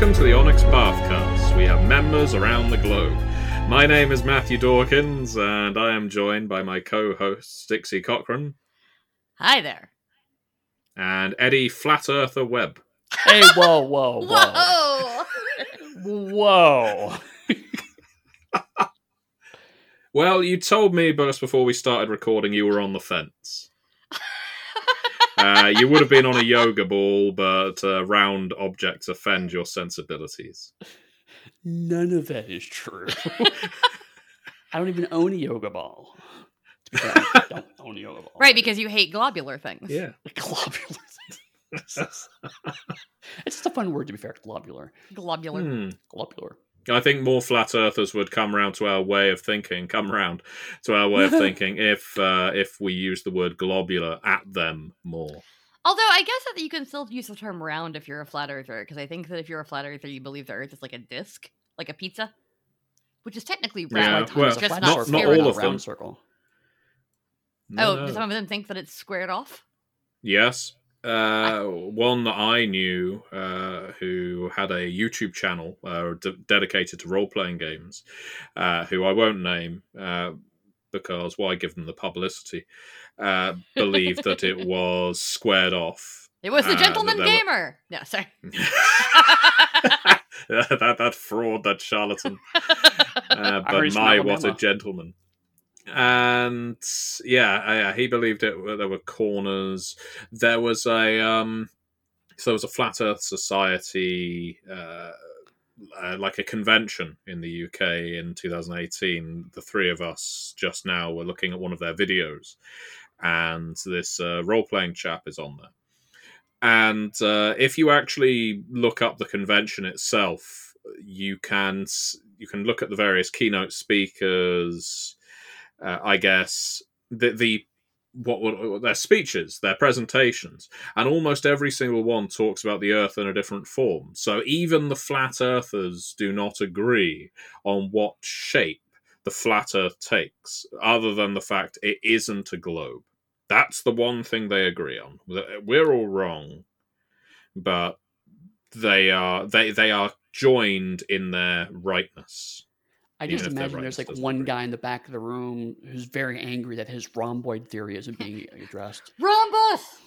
Welcome to the Onyx Pathcast. We have members around the globe. My name is Matthew Dawkins, and I am joined by my co-host Dixie Cochran Hi there. and Eddie Flat Earther Webb. Hey, whoa, whoa, whoa. Whoa! Whoa. Well, you told me just before we started recording you were on the fence. Uh, you would have been on a yoga ball, but uh, round objects offend your sensibilities. None of that is true. I don't even own a yoga ball. To be fair, I don't own a yoga ball. Right, because you hate globular things. Yeah. globular. it's just a fun word to be fair. Globular. Globular. Hmm. Globular. I think more flat earthers would come round to our way of thinking, come round to our way of thinking if uh, if we use the word globular at them more. Although I guess that you can still use the term round if you're a flat earther, because I think that if you're a flat earther, you believe the Earth is like a disc, like a pizza, which is technically Yeah, round, well, it's just not, not- circle, not all of round them. circle. No, Oh, no. do some of them think that it's squared off? Yes. Uh, one that I knew uh, who had a YouTube channel uh, d- dedicated to role playing games, uh, who I won't name uh, because why give them the publicity, uh, believed that it was squared off. It was the Uh, gentleman that were- gamer. No, sorry. that, that fraud, that charlatan. Uh, but my, what a gentleman. And yeah, yeah, he believed it. There were corners. There was a um, so there was a flat Earth society, uh, uh, like a convention in the UK in 2018. The three of us just now were looking at one of their videos, and this uh, role playing chap is on there. And uh, if you actually look up the convention itself, you can you can look at the various keynote speakers. Uh, I guess the the what, what their speeches, their presentations, and almost every single one talks about the Earth in a different form. So even the flat Earthers do not agree on what shape the flat Earth takes, other than the fact it isn't a globe. That's the one thing they agree on. We're all wrong, but they are they they are joined in their rightness. I Even just imagine there's like one agree. guy in the back of the room who's very angry that his rhomboid theory isn't being addressed. Rhombus!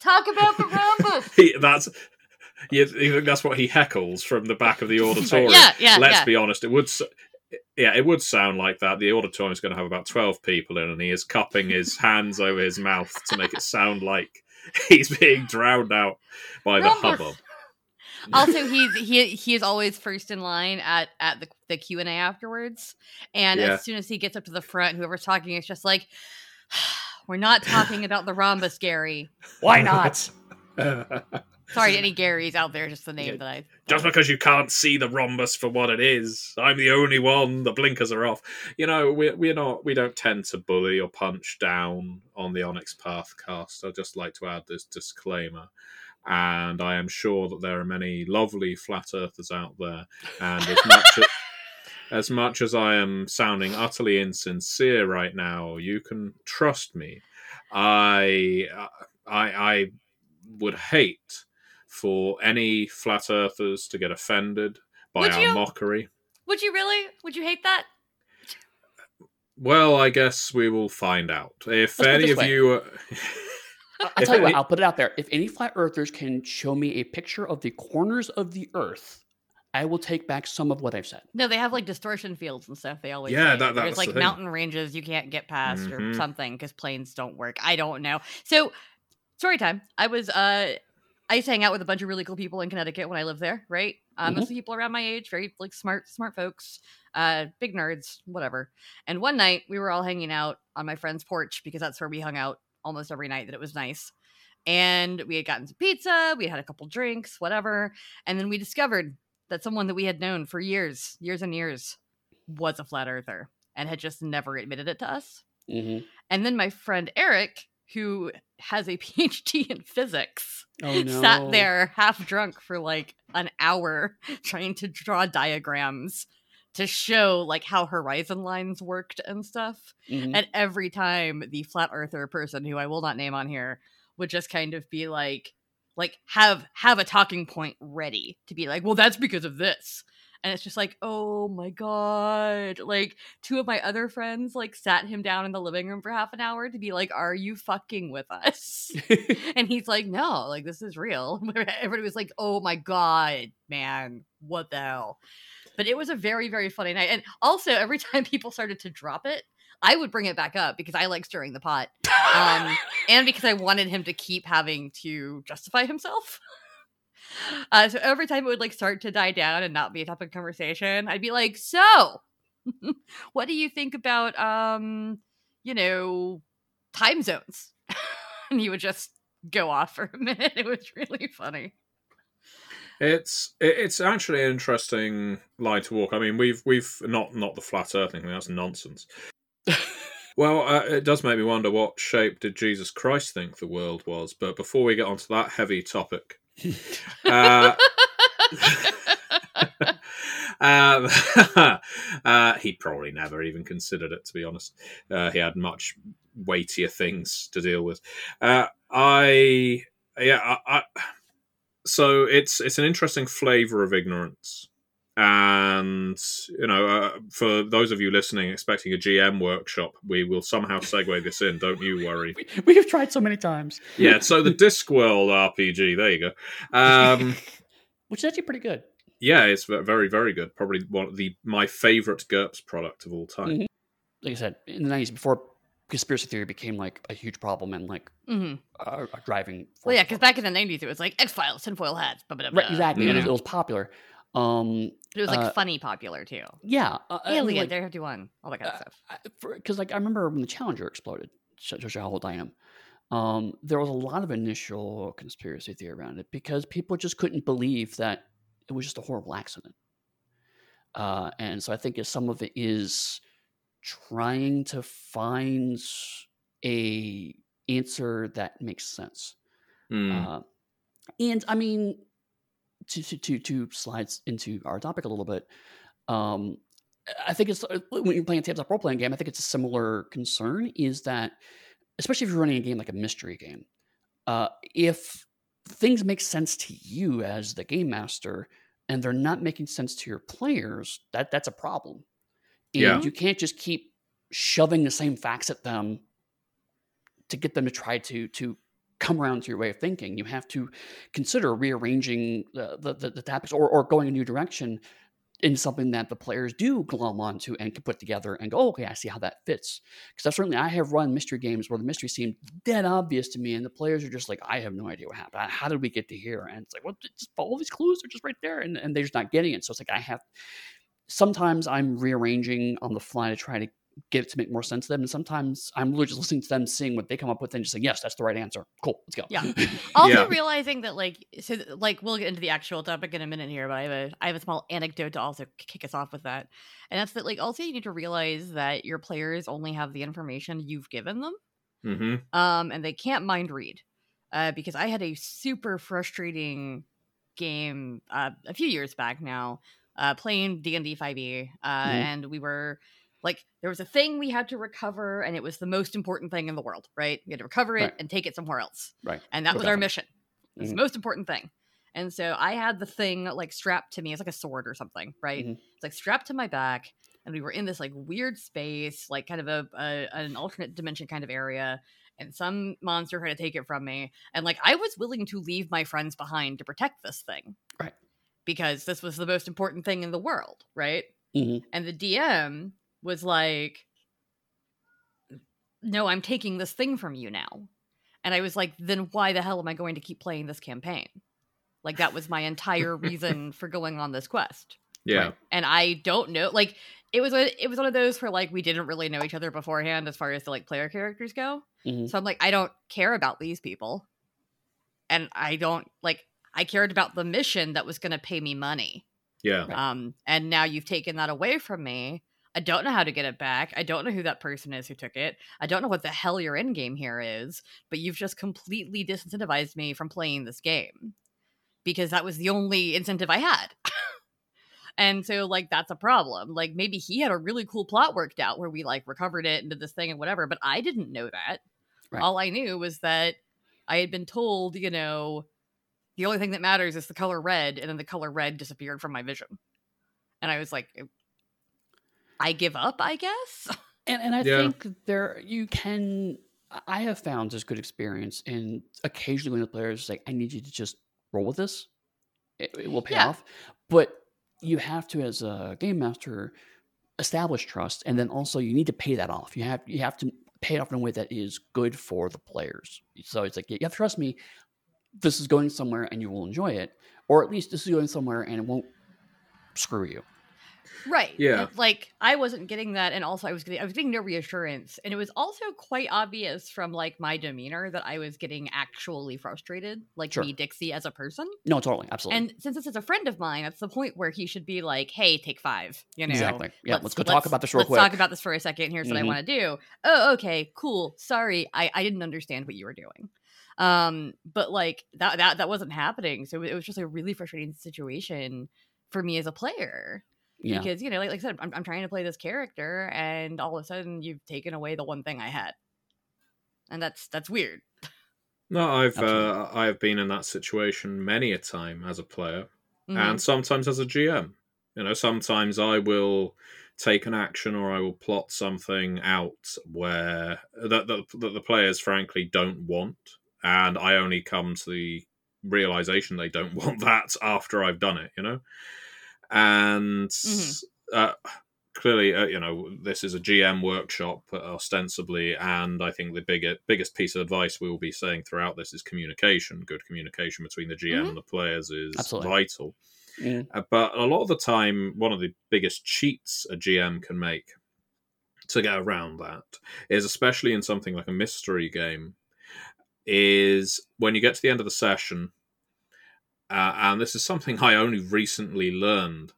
Talk about the rhombus! he, that's you, you think that's what he heckles from the back of the auditorium. yeah, yeah, Let's yeah. be honest, it would. Yeah, it would sound like that. The auditorium is going to have about twelve people in, and he is cupping his hands over his mouth to make it sound like he's being drowned out by the hubbub. also he's he he is always first in line at at the, the q&a afterwards and Yeah. as soon as he gets up to the front whoever's talking is just like we're not talking about the rhombus gary Why not? sorry any garys out there just the name Yeah. that i Just because you can't see the rhombus for what it is, I'm the only one. The blinkers are off. You know, we're we're not. We don't tend to bully or punch down on the Onyx Path cast. I'd just like to add this disclaimer. And I am sure that there are many lovely flat earthers out there. And as much as, as much as I am sounding utterly insincere right now, you can trust me. I uh, I I would hate for any flat earthers to get offended by Would our you? mockery. would you really would you hate that Well, I guess we will find out. If Let's any of way. you, are- I- I tell you what, I'll put it out there. If any flat earthers can show me a picture of the corners of the Earth, I will take back some of what I've said. no they have like distortion fields and stuff they always Yeah, say. that- there's like the thing. mountain ranges you can't get past or Mhm. something because planes don't work i don't know so story time i was uh i used to hang out with a bunch of really cool people in connecticut when i lived there right um, Mhm. mostly people around my age very like smart smart folks uh big nerds whatever and one night we were all hanging out on my friend's porch because that's where we hung out almost every night that it was nice. And we had gotten some pizza we had a couple drinks whatever. And then we discovered that someone that we had known for years years and years was a flat earther and had just never admitted it to us. Hmm and then my friend eric who has a phd in physics Oh no! sat there half drunk for like an hour trying to draw diagrams to show like how horizon lines worked and stuff Mhm. and every time the flat earther person who i will not name on here would just kind of be like like have have a talking point ready to be like, well, that's because of this. And it's just like, oh my god! Like two of my other friends like sat him down in the living room for half an hour to be like, "Are you fucking with us?" and he's like, "No, like this is real." Everybody was like, "Oh my god, man, what the hell?" But it was a very very funny night, and also every time people started to drop it, I would bring it back up because I like stirring the pot, um, and because I wanted him to keep having to justify himself. Uh, so every time it would like start to die down and not be a topic of conversation, I'd be like, "So, what do you think about um, you know, time zones?" and he would just go off for a minute. It was really funny. It's it's actually an interesting line to walk. I mean, we've we've not not the flat Earth thing. That's nonsense. well, uh, it does make me wonder what shape did Jesus Christ think the world was. But before we get onto that heavy topic, uh, um, uh, he probably never even considered it, to be honest. Uh, he had much weightier things to deal with. Uh, I, yeah, I, I, so it's it's an interesting flavor of ignorance. And you know, uh, for those of you listening, expecting a GM workshop, we will somehow segue this in. Don't you worry. we, have tried so many times. Yeah. So the Discworld RPG. There you go. Um, Which is actually pretty good. yeah, it's very very good. Probably one of the my favorite GURPS product of all time. Mhm. Like I said, in the nineties, before conspiracy theory became like a huge problem and like hmm a, a driving. Force Well, yeah, because back in the '90s, it was like X Files, tinfoil hats, blah, blah, blah. right, exactly, and it, Yeah. it was popular. Um, It was like Uh, funny popular too. yeah, uh, I mean, Alien, like, Area 51, all that kind of uh, stuff. because like I remember when the Challenger exploded, shows shows you how old I am. Um, there was a lot of initial conspiracy theory around it because people just couldn't believe that it was just a horrible accident. Uh, and so I think some of it is trying to find a answer that makes sense. Hmm. Uh, and I mean, to, to to to slides into our topic a little bit. Um, I think it's uh, when you're playing a tabletop role playing game. I think it's a similar concern. Is that especially if you're running a game like a mystery game, uh, if things make sense to you as the game master and they're not making sense to your players, that that's a problem. And Yeah. you can't just keep shoving the same facts at them to get them to try to to come around to your way of thinking. You have to consider rearranging the the, the, the topics or, or going a new direction in something that the players do glom onto and can put together and go, oh, okay, I see how that fits. Because certainly I have run mystery games where the mystery seemed dead obvious to me, and the players are just like, I have no idea what happened. How did we get to here? And it's like, well, just follow these clues; they're just right there, and, and they're just not getting it. So it's like I have. Sometimes I'm rearranging on the fly to try to get it to make more sense to them, and sometimes I'm literally just listening to them, seeing what they come up with, and just saying, yes, that's the right answer. Cool, let's go. Yeah. Also Yeah. realizing that like so like we'll get into the actual topic in a minute here, but I have a I have a small anecdote to also kick us off with that. And that's that like also you need to realize that your players only have the information you've given them. hmm Um and they can't mind read. Uh because I had a super frustrating game uh, a few years back now uh playing D&D 5e uh Mhm. and we were like there was a thing we had to recover and it was the most important thing in the world, right? We had to recover it Right. and take it somewhere else Right. and that was our mission. It's the Mhm. most important thing. And so I had the thing like strapped to me. It's like a sword or something, right? Mhm. It's like strapped to my back, and we were in this like weird space, like kind of a, a an alternate dimension kind of area. And some monster tried to take it from me, and like I was willing to leave my friends behind to protect this thing. Because this was the most important thing in the world, right? Mhm. And the DM was like, "No, I'm taking this thing from you now." And I was like, "Then why the hell am I going to keep playing this campaign?" Like that was my entire reason for going on this quest. Yeah. Right. And I don't know, like it was a, it was one of those where like we didn't really know each other beforehand as far as the like player characters go. Mhm. So I'm like, I don't care about these people, and I don't like. I cared about the mission that was going to pay me money. Yeah. Um, and now you've taken that away from me. I don't know how to get it back. I don't know who that person is who took it. I don't know what the hell your end game here is, but you've just completely disincentivized me from playing this game because that was the only incentive I had. and so, like, that's a problem. Like, maybe he had a really cool plot worked out where we like recovered it and did this thing and whatever, but I didn't know that. Right. All I knew was that I had been told, you know, the only thing that matters is the color red, and then the color red disappeared from my vision, and I was like, I give up, I guess. And and I Yeah. think there you can. I have found this good experience in occasionally when the players say, "I need you to just roll with this. It, it will pay Yeah. off." But you have to, as a game master, establish trust, and then also you need to pay that off. You have you have to pay it off in a way that is good for the players. So it's like you have to trust me. This is going somewhere, and you will enjoy it, or at least this is going somewhere, and it won't screw you. Right. Yeah. Like I wasn't getting that, and also I was getting I was getting no reassurance, and it was also quite obvious from like my demeanor that I was getting actually frustrated, like Sure. me Dixie as a person. No, totally, absolutely, And since this is a friend of mine, that's the point where he should be like, "Hey, take five, you know, exactly. Yeah, let's, go talk about this real let's quick. talk about this for a second. Here's what I Mhm. want to do. Oh, okay, cool. Sorry, I I didn't understand what you were doing. Um, but like that that that wasn't happening. So it was just a really frustrating situation for me as a player yeah. because you know, like, like I said, I'm, I'm trying to play this character, and all of a sudden you've taken away the one thing I had, and that's that's weird. No, I've uh, I've been in that situation many a time as a player, Mhm. and sometimes as a GM. You know, sometimes I will take an action or I will plot something out where that, that, that the players frankly don't want, and I only come to the realization they don't want that after I've done it. You know, and Mhm. uh, clearly, uh, you know, this is a GM workshop uh, ostensibly, and I think the bigger, biggest piece of advice we will be saying throughout this is communication. Good communication between the GM Mhm. and the players is Absolutely. vital. Mm. Uh, but a lot of the time, one of the biggest cheats a GM can make to get around that is, especially in something like a mystery game, is when you get to the end of the session, uh, and this is something I only recently learned,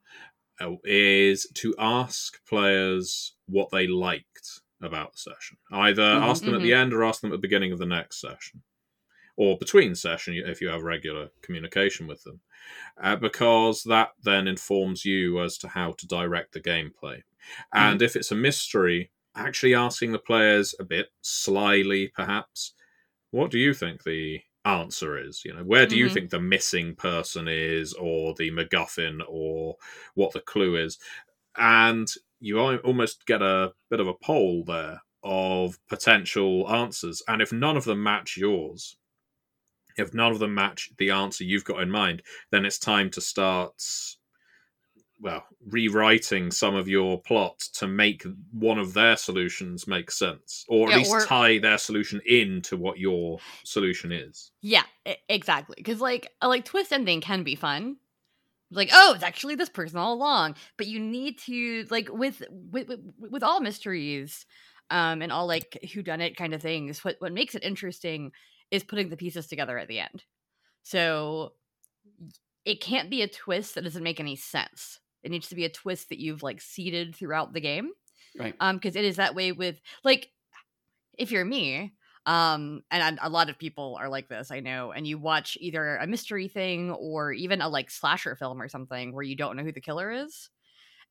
uh, is to ask players what they liked about the session. Either Mhm. ask them at the end or ask them at the beginning of the next session, or between session if you have regular communication with them, uh, because that then informs you as to how to direct the gameplay. And if it's a mystery, actually asking the players a bit slyly, perhaps, what do you think the answer is? You know, where do you Mhm. think the missing person is, or the MacGuffin, or what the clue is? And you almost get a bit of a poll there of potential answers. And if none of them match yours, if none of them match the answer you've got in mind, then it's time to start well, rewriting some of your plot to make one of their solutions make sense, or at Yeah, least or- tie their solution into what your solution is. Yeah, exactly. Because like a like twist ending can be fun. Like, oh, it's actually this person all along. But you need to like with with with, with all mysteries, um, and all like who done it kind of things. What what makes it interesting is putting the pieces together at the end. So it can't be a twist that doesn't make any sense. It needs to be a twist that you've like seeded throughout the game Right. um because it is that way with like if you're me um and a a lot of people are like this i know and you watch either a mystery thing or even a like slasher film or something where you don't know who the killer is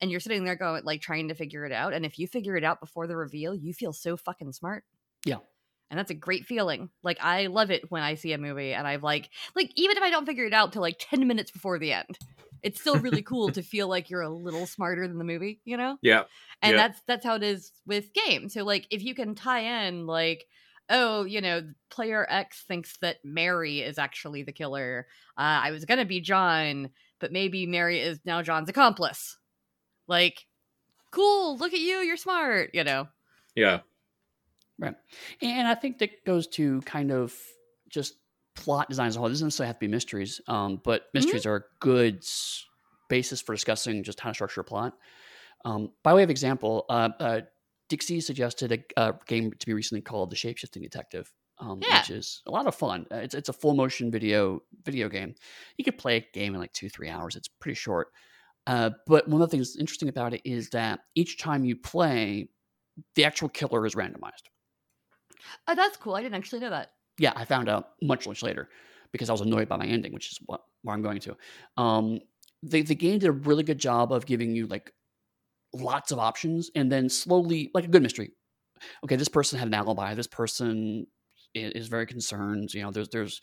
and you're sitting there going like trying to figure it out and if you figure it out before the reveal you feel so fucking smart Yeah. and that's a great feeling like i love it when i see a movie and i've like like even if i don't figure it out till like 10 minutes before the end it's still really cool to feel like you're a little smarter than the movie you know? Yeah, and Yeah. that's that's how it is with games. So like if you can tie in like oh you know player x thinks that mary is actually the killer. Uh, i was gonna be john but maybe mary is now john's accomplice. Like cool look at you you're smart you know? Yeah, Right. And I think that goes to kind of just plot design as a whole. It doesn't necessarily have to be mysteries, um, but mysteries are a good basis for discussing just how to structure a plot. Um, by way of example, uh, uh, Dixie suggested a, a game to be recently called The Shapeshifting Detective, um, Yeah. which is a lot of fun. Uh, It's, it's a full motion video video game. You could play a game in like two three hours. It's pretty short. Uh, but one of the things interesting about it is that each time you play, the actual killer is randomized. oh that's cool i didn't actually know that yeah, I found out much much later because I was annoyed by my ending, which is what where I'm going to. Um, the the game did a really good job of giving you like lots of options, and then slowly, like a good mystery. Okay, this person had an alibi. This person is very concerned. You know, there's there's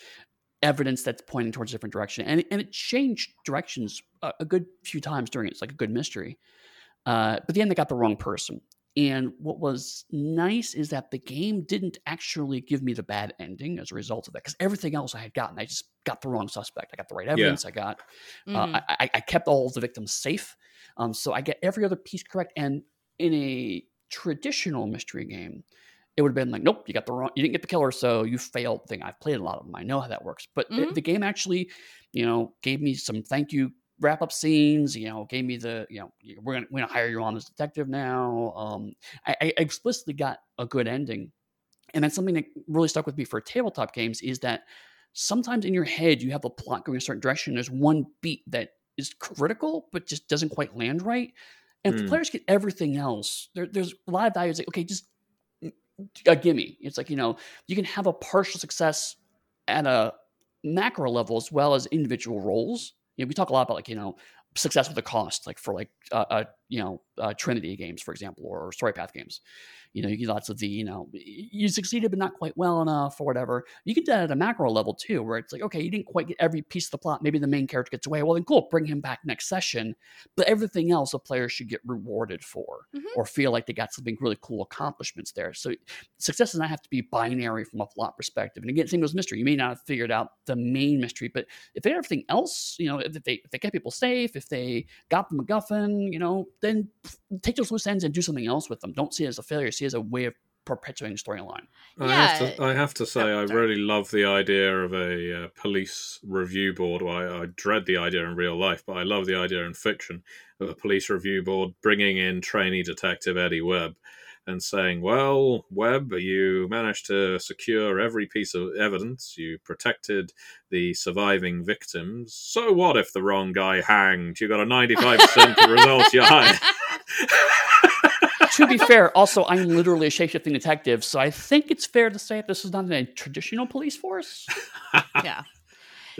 evidence that's pointing towards a different direction, and and it changed directions a, a good few times during it. It's like a good mystery. Uh, but the end, they got the wrong person. And what was nice is that the game didn't actually give me the bad ending as a result of that, because everything else I had gotten, I just got the wrong suspect. I got the right evidence. Yeah. I got, uh, mm-hmm. uh, I, I, kept all the victims safe. Um, so I get every other piece correct. And in a traditional mystery game, it would have been like, nope, you got the wrong, you didn't get the killer, so you failed. Thing I've played a lot of them, I know how that works. But mm-hmm. the, the game actually, you know, gave me some thank you wrap up scenes. You know, gave me the you know we're gonna we're gonna hire you on as detective now. Um, I, I explicitly got a good ending, and that's something that really stuck with me for tabletop games is that sometimes in your head you have a plot going a certain direction. There's one beat that is critical but just doesn't quite land right. And if the hmm. players get everything else, there, there's a lot of values like okay, just a gimme. It's like you know you can have a partial success at a macro level as well as individual roles you know, we talk a lot about like you know success with a cost, like for like uh, you know uh, Trinity games, for example, or Story Path games you know, you get lots of the, you know, you succeeded but not quite well enough or whatever. You can do that at a macro level too, where it's like, okay, you didn't quite get every piece of the plot. Maybe the main character gets away. Well, then cool, bring him back next session. But everything else a player should get rewarded for mm-hmm. or feel like they got something really cool accomplishments there. So success does not have to be binary from a plot perspective. And again, same goes mystery. You may not have figured out the main mystery, but if they everything else, you know, if they if they kept people safe, if they got the MacGuffin, you know, then take those loose ends and do something else with them. Don't see it as a failure. See it as a way of perpetuating the storyline. I yeah. have to, I have to say, oh, I really love the idea of a uh, police review board. Well, I, I, dread the idea in real life, but I love the idea in fiction of a police review board bringing in trainee detective Eddie Webb and saying, "Well, Webb, you managed to secure every piece of evidence. You protected the surviving victims. So what if the wrong guy hanged? You got a ninety-five percent result. You're hired." to be fair, also I'm literally a shapeshifting detective, so I think it's fair to say that this is not a traditional police force. yeah.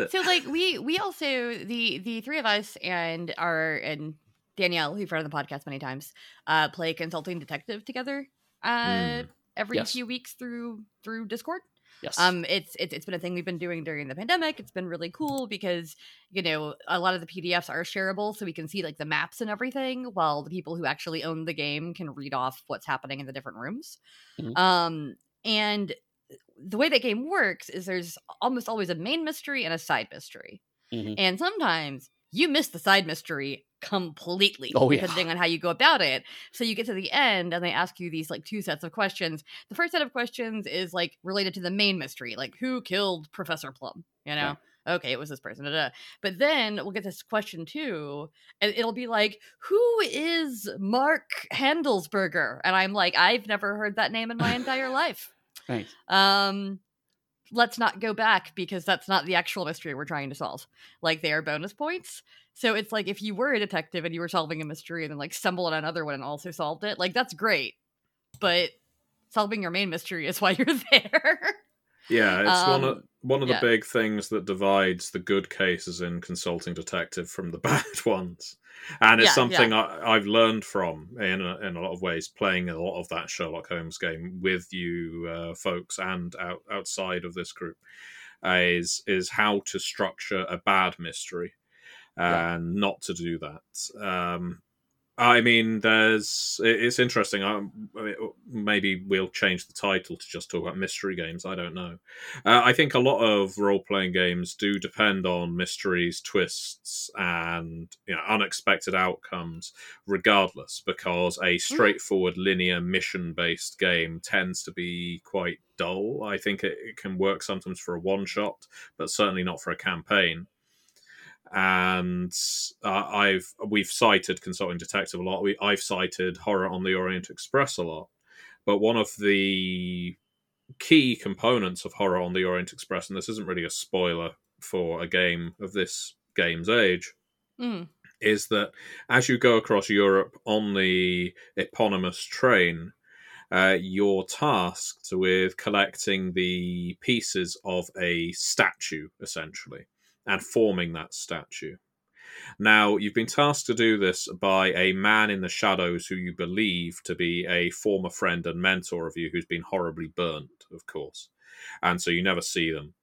So like we we also the the three of us and our and Danielle, who've run the podcast many times, uh, play consulting detective together uh, mm. every yes. few weeks through through Discord. Yes. Um, it's, it's it's been a thing we've been doing during the pandemic. It's been really cool because you know a lot of the PDFs are shareable, so we can see like the maps and everything, while the people who actually own the game can read off what's happening in the different rooms. Mm-hmm. Um, and the way that game works is there's almost always a main mystery and a side mystery, mm-hmm. and sometimes you miss the side mystery completely oh, yeah. depending on how you go about it so you get to the end and they ask you these like two sets of questions the first set of questions is like related to the main mystery like who killed professor plum you know yeah. okay it was this person da, da. but then we'll get this question too and it'll be like who is mark handelsberger and i'm like i've never heard that name in my entire life right um let's not go back because that's not the actual mystery we're trying to solve. Like they are bonus points. So it's like if you were a detective and you were solving a mystery and then like stumbled on another one and also solved it, like that's great. But solving your main mystery is why you're there. Yeah, it's um, one of one of yeah. the big things that divides the good cases in consulting detective from the bad ones, and it's yeah, something yeah. I, have learned from in a, in a lot of ways, playing a lot of that Sherlock Holmes game with you uh, folks and out, outside of this group, uh, is is how to structure a bad mystery and not to do that. Um, I mean, there's it's interesting. I, maybe we'll change the title to just talk about mystery games. I don't know. Uh, I think a lot of role playing games do depend on mysteries, twists, and you know unexpected outcomes, regardless, because a mm. straightforward linear mission based game tends to be quite dull. I think it, it can work sometimes for a one shot, but certainly not for a campaign and uh, I've we've cited Consulting Detective a lot. We, I've cited Horror on the Orient Express a lot, but one of the key components of Horror on the Orient Express, and this isn't really a spoiler for a game of this game's age, mm. is that as you go across Europe on the eponymous train, uh, you're tasked with collecting the pieces of a statue, essentially and forming that statue. Now, you've been tasked to do this by a man in the shadows who you believe to be a former friend and mentor of you who's been horribly burnt, of course. And so you never see them.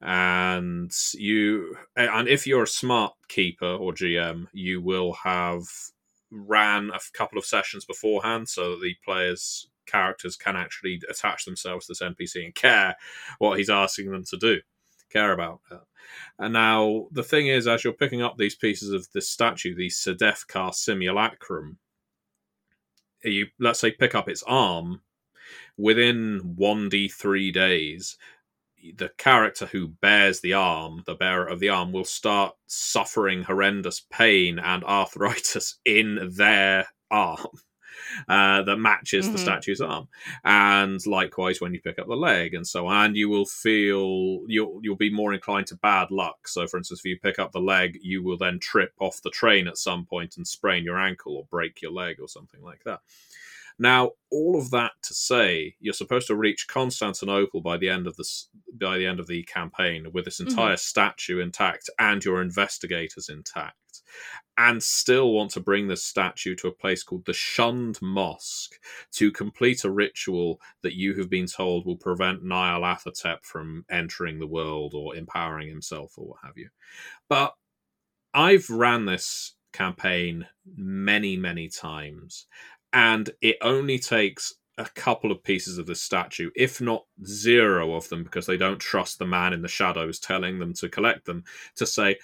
and you and if you're a smart keeper or GM, you will have ran a couple of sessions beforehand so that the players characters can actually attach themselves to this NPC and care what he's asking them to do, care about. It. And now the thing is, as you're picking up these pieces of this statue, the Sedefkar simulacrum, you let's say pick up its arm within 1d3 days the character who bears the arm, the bearer of the arm, will start suffering horrendous pain and arthritis in their arm. Uh, that matches mm-hmm. the statue's arm, and likewise when you pick up the leg, and so on, and you will feel you'll you'll be more inclined to bad luck. So, for instance, if you pick up the leg, you will then trip off the train at some point and sprain your ankle or break your leg or something like that. Now, all of that to say, you're supposed to reach Constantinople by the end of the by the end of the campaign with this mm-hmm. entire mm-hmm. statue intact and your investigators intact, and still want to bring this statue to a place called the Shunned Mosque to complete a ritual that you have been told will prevent Nyarlathotep from entering the world or empowering himself or what have you. But I've ran this campaign many, many times, and it only takes a couple of pieces of the statue, if not zero of them, because they don't trust the man in the shadows telling them to collect them, to say,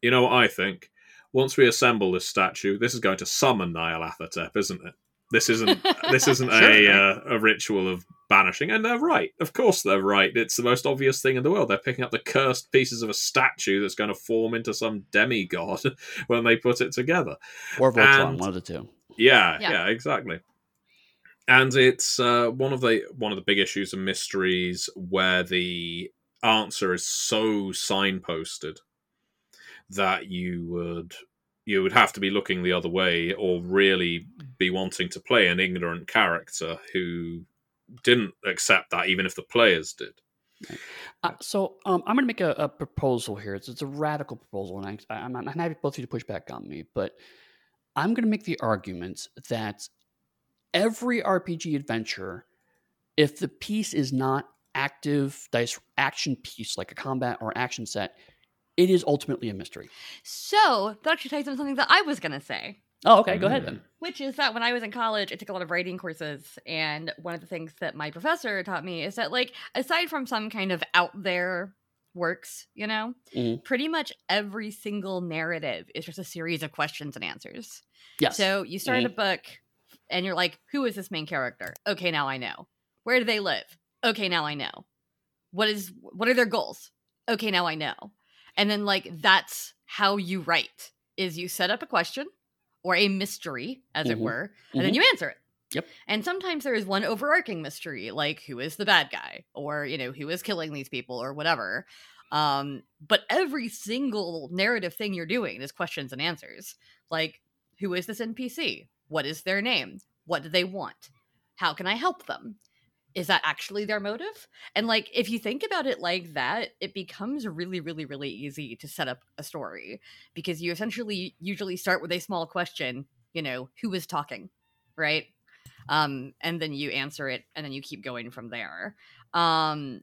you know what I think? Once we assemble this statue, this is going to summon Nyarlathotep, isn't it? This isn't this isn't sure, a uh, a ritual of banishing, and they're right. Of course, they're right. It's the most obvious thing in the world. They're picking up the cursed pieces of a statue that's going to form into some demigod when they put it together. Or Voltron, and, one of the two. Yeah, yeah, yeah exactly. And it's uh, one of the one of the big issues and mysteries where the answer is so signposted that you would you would have to be looking the other way or really be wanting to play an ignorant character who didn't accept that even if the players did. Uh, so um, i'm going to make a, a, proposal here. It's, it's a radical proposal and I, am not happy both of you to push back on me but I'm going to make the argument that every RPG adventure, if the piece is not active dice action piece like a combat or action set, it is ultimately a mystery. So that actually ties into something that I was going to say. Oh, okay. Go ahead mm. then. Which is that when I was in college, I took a lot of writing courses, and one of the things that my professor taught me is that, like, aside from some kind of out there works, you know? Mm-hmm. Pretty much every single narrative is just a series of questions and answers. Yes. So you start mm-hmm. a book and you're like, who is this main character? Okay, now I know. Where do they live? Okay, now I know. What is what are their goals? Okay, now I know. And then like that's how you write is you set up a question or a mystery as mm-hmm. it were, and mm-hmm. then you answer it. Yep. And sometimes there is one overarching mystery, like who is the bad guy, or you know who is killing these people, or whatever. Um, but every single narrative thing you're doing is questions and answers. Like, who is this NPC? What is their name? What do they want? How can I help them? Is that actually their motive? And like, if you think about it like that, it becomes really, really, really easy to set up a story because you essentially usually start with a small question. You know, who is talking, right? Um, and then you answer it and then you keep going from there. Um,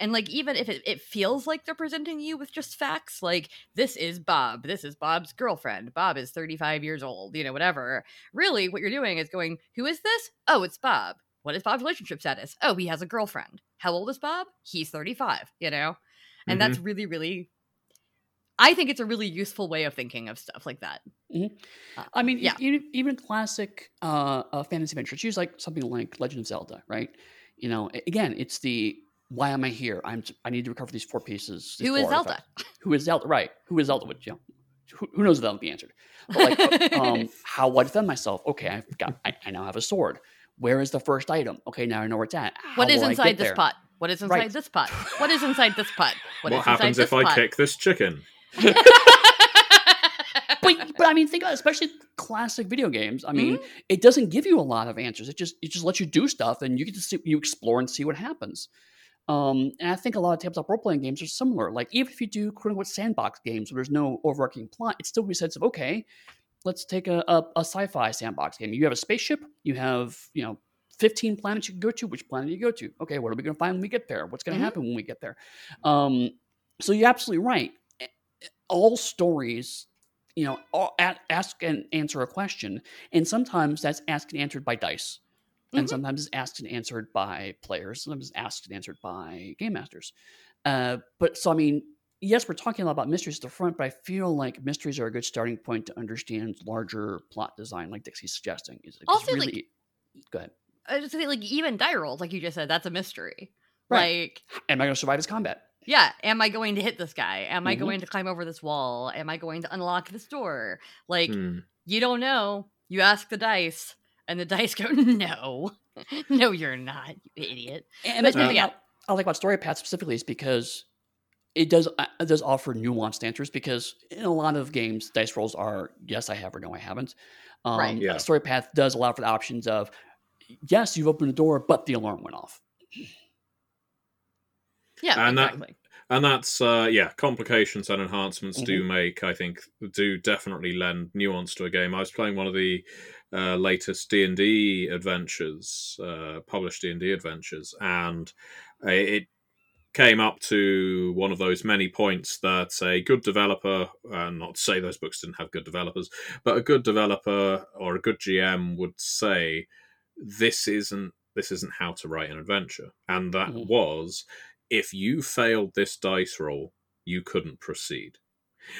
and like even if it, it feels like they're presenting you with just facts like this is bob. This is bob's girlfriend. Bob is 35 years old you know whatever. Really what you're doing is going who is this? Oh it's bob. What is bob's relationship status? Oh he has a girlfriend. How old is bob? He's 35 you know? And mm-hmm. that's really really I think it's a really useful way of thinking of stuff like that. Mm-hmm. Uh, I mean, yeah. even, even classic uh, uh, fantasy adventures, use like something like Legend of Zelda, right? You know, again, it's the why am I here? I'm I need to recover these four pieces. These Who is Zelda? Who is Zelda? Right? Who is Zelda? Which you know, who, who knows if that'll be answered? But like, um, how would I defend myself? Okay, I've got. I, I, now have a sword. Where is the first item? Okay, now I know where it's at. How what is inside this there? pot? What is inside right. this pot? What is inside this pot? What, what happens if I kick this chicken? but, but I mean, think about it, especially classic video games. I mean, mm-hmm. it doesn't give you a lot of answers. It just it just lets you do stuff, and you get to see you explore and see what happens. Um, and I think a lot of tabletop role playing games are similar. Like even if you do quote unquote sandbox games where there's no overarching plot, it still be a sense of okay, let's take a, a, a sci-fi sandbox game. You have a spaceship, you have you know 15 planets you can go to. Which planet do you go to? Okay, what are we going to find when we get there? What's going to Mhm. happen when we get there? Um, so you're absolutely right. All stories, you know, all, a- ask and answer a question, and sometimes that's asked and answered by dice, and Mhm. sometimes it's asked and answered by players. Sometimes it's asked and answered by game masters. Uh, but so I mean, yes, we're talking a lot about mysteries at the front, but I feel like mysteries are a good starting point to understand larger plot design, like Dixie's suggesting. Is Also, like- really, go ahead. I just say like even die rolls, like you just said, that's a mystery. Right. Like, Am I going to survive his combat? Yeah, am I going to hit this guy? Am I Mhm. going to climb over this wall? Am I going to unlock this door? Like, Hmm. you don't know. You ask the dice, and the dice go, "No, no, you're not, you idiot." And But, uh, thing I, I like about Story Path specifically is because it does uh, it does offer nuanced answers. Because in a lot of games, dice rolls are yes, I have or no, I haven't. Um, Right. Yeah. Story Path does allow for the options of yes, you've opened the door, but the alarm went off. Yeah, And that- exactly. and that's uh yeah complications and enhancements do Mm-hmm. make i think do definitely lend nuance to a game i was playing one of the uh, latest d&d adventures uh, published d&d adventures and it came up to one of those many points that a good developer uh, not to say those books didn't have good developers but a good developer or a good gm would say this isn't this isn't how to write an adventure and that Mhm. was if you failed this dice roll, you couldn't proceed.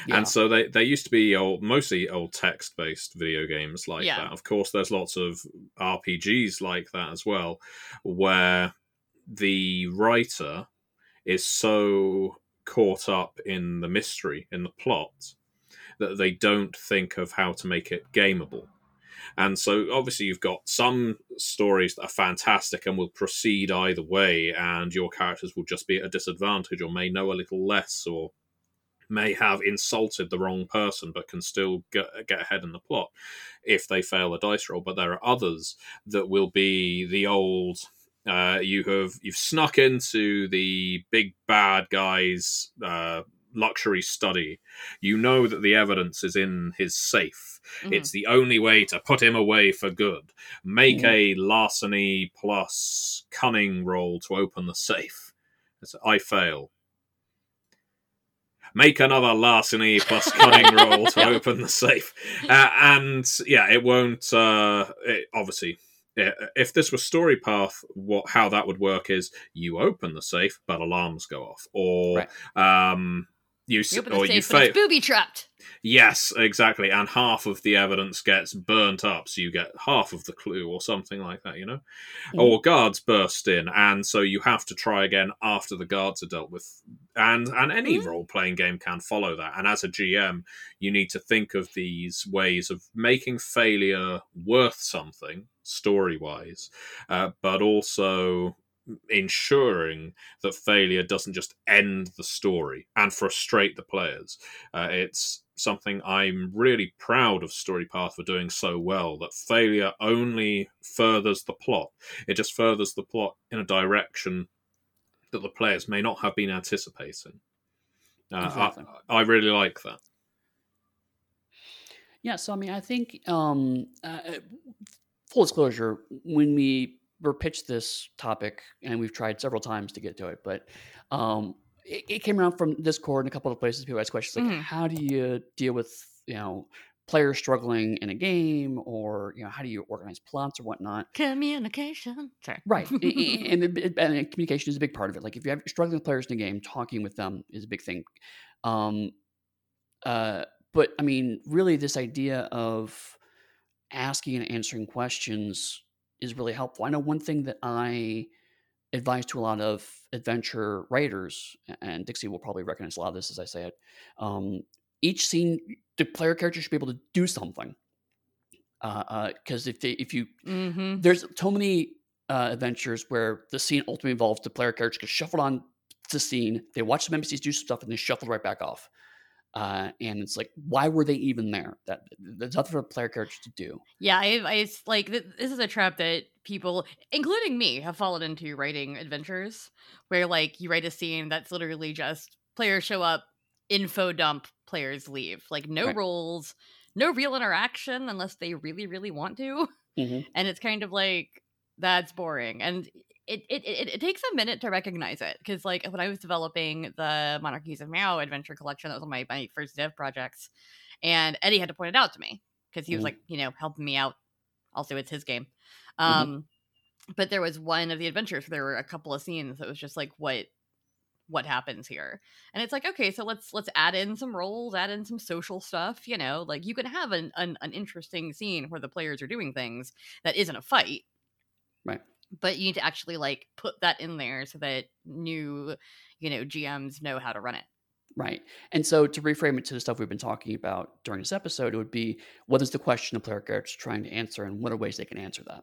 Yeah. And so they, they used to be old, mostly old text based video games like Yeah. that. Of course, there's lots of RPGs like that as well, where the writer is so caught up in the mystery, in the plot, that they don't think of how to make it gameable. And so, obviously, you've got some stories that are fantastic and will proceed either way, and your characters will just be at a disadvantage or may know a little less or may have insulted the wrong person but can still get, get ahead in the plot if they fail a dice roll. But there are others that will be the old. Uh, you have you've snuck into the big bad guy's uh, luxury study. You know that the evidence is in his safe. Mhm. It's the only way to put him away for good. Make Mhm. a larceny plus cunning roll to open the safe. I fail. Make another larceny plus cunning roll to open the safe. Uh, and yeah, it won't. Uh, it, obviously, if this was story path, what how that would work is you open the safe, but alarms go off, or um, you, You open or you safe, but fail. it's booby trapped. Yes, exactly. And half of the evidence gets burnt up, so you get half of the clue or something like that, you know? Mhm. Or guards burst in, and so you have to try again after the guards are dealt with. And and any Mm. role playing game can follow that. And as a GM, you need to think of these ways of making failure worth something story wise, uh, but also ensuring that failure doesn't just end the story and frustrate the players. Uh, it's something I'm really proud of StoryPath for doing so well that failure only furthers the plot. It just furthers the plot in a direction that the players may not have been anticipating. Uh, Exactly. I, I really like that. Yeah, so I mean, I think um, uh, full disclosure, when we were pitched this topic, and we've tried several times to get to it, but um, it, it came around from Discord and a couple of places. People ask questions like, Mhm. "How do you deal with you know players struggling in a game, or you know how do you organize plots or whatnot?" Communication. Sorry. Right, and, it- and communication is a big part of it. Like if you have struggling with players in a game, talking with them is a big thing. Um, uh, but I mean, really, this idea of asking and answering questions is really helpful. I know one thing that I advise to a lot of adventure writers, and Dixie will probably recognize a lot of this as I say it. Um, each scene, the player character should be able to do something. Because if they, if you Mm-hmm. there's so many uh, adventures where the scene ultimately involves the player character gets shuffled on to scene. They watch some NPCs do some stuff and they shuffled right back off. Uh, and it's like, why were they even there? That there's nothing for a player character to do. Yeah, I, I it's like th- this is a trap that people, including me, have fallen into writing adventures where like you write a scene that's literally just players show up, info dump, players leave. Like no Right. roles, no real interaction unless they really, really want to. Mhm. And it's kind of like, that's boring and it, it, it, it takes a minute to recognize it because like when i was developing the Monarchies of Mau adventure collection that was one of my, my first dev projects and eddie had to point it out to me because he was Mhm. like you know helping me out also it's his game Mhm. um but there was one of the adventures where there were a couple of scenes that was just like what what happens here and it's like okay so let's let's add in some roles add in some social stuff you know like you can have an, an, an interesting scene where the players are doing things that isn't a fight Right. But you need to actually like put that in there so that new you know gms know how to run it Right. And so to reframe it to the stuff we've been talking about during this episode, it would be what is the question a player character is trying to answer and what are ways they can answer that?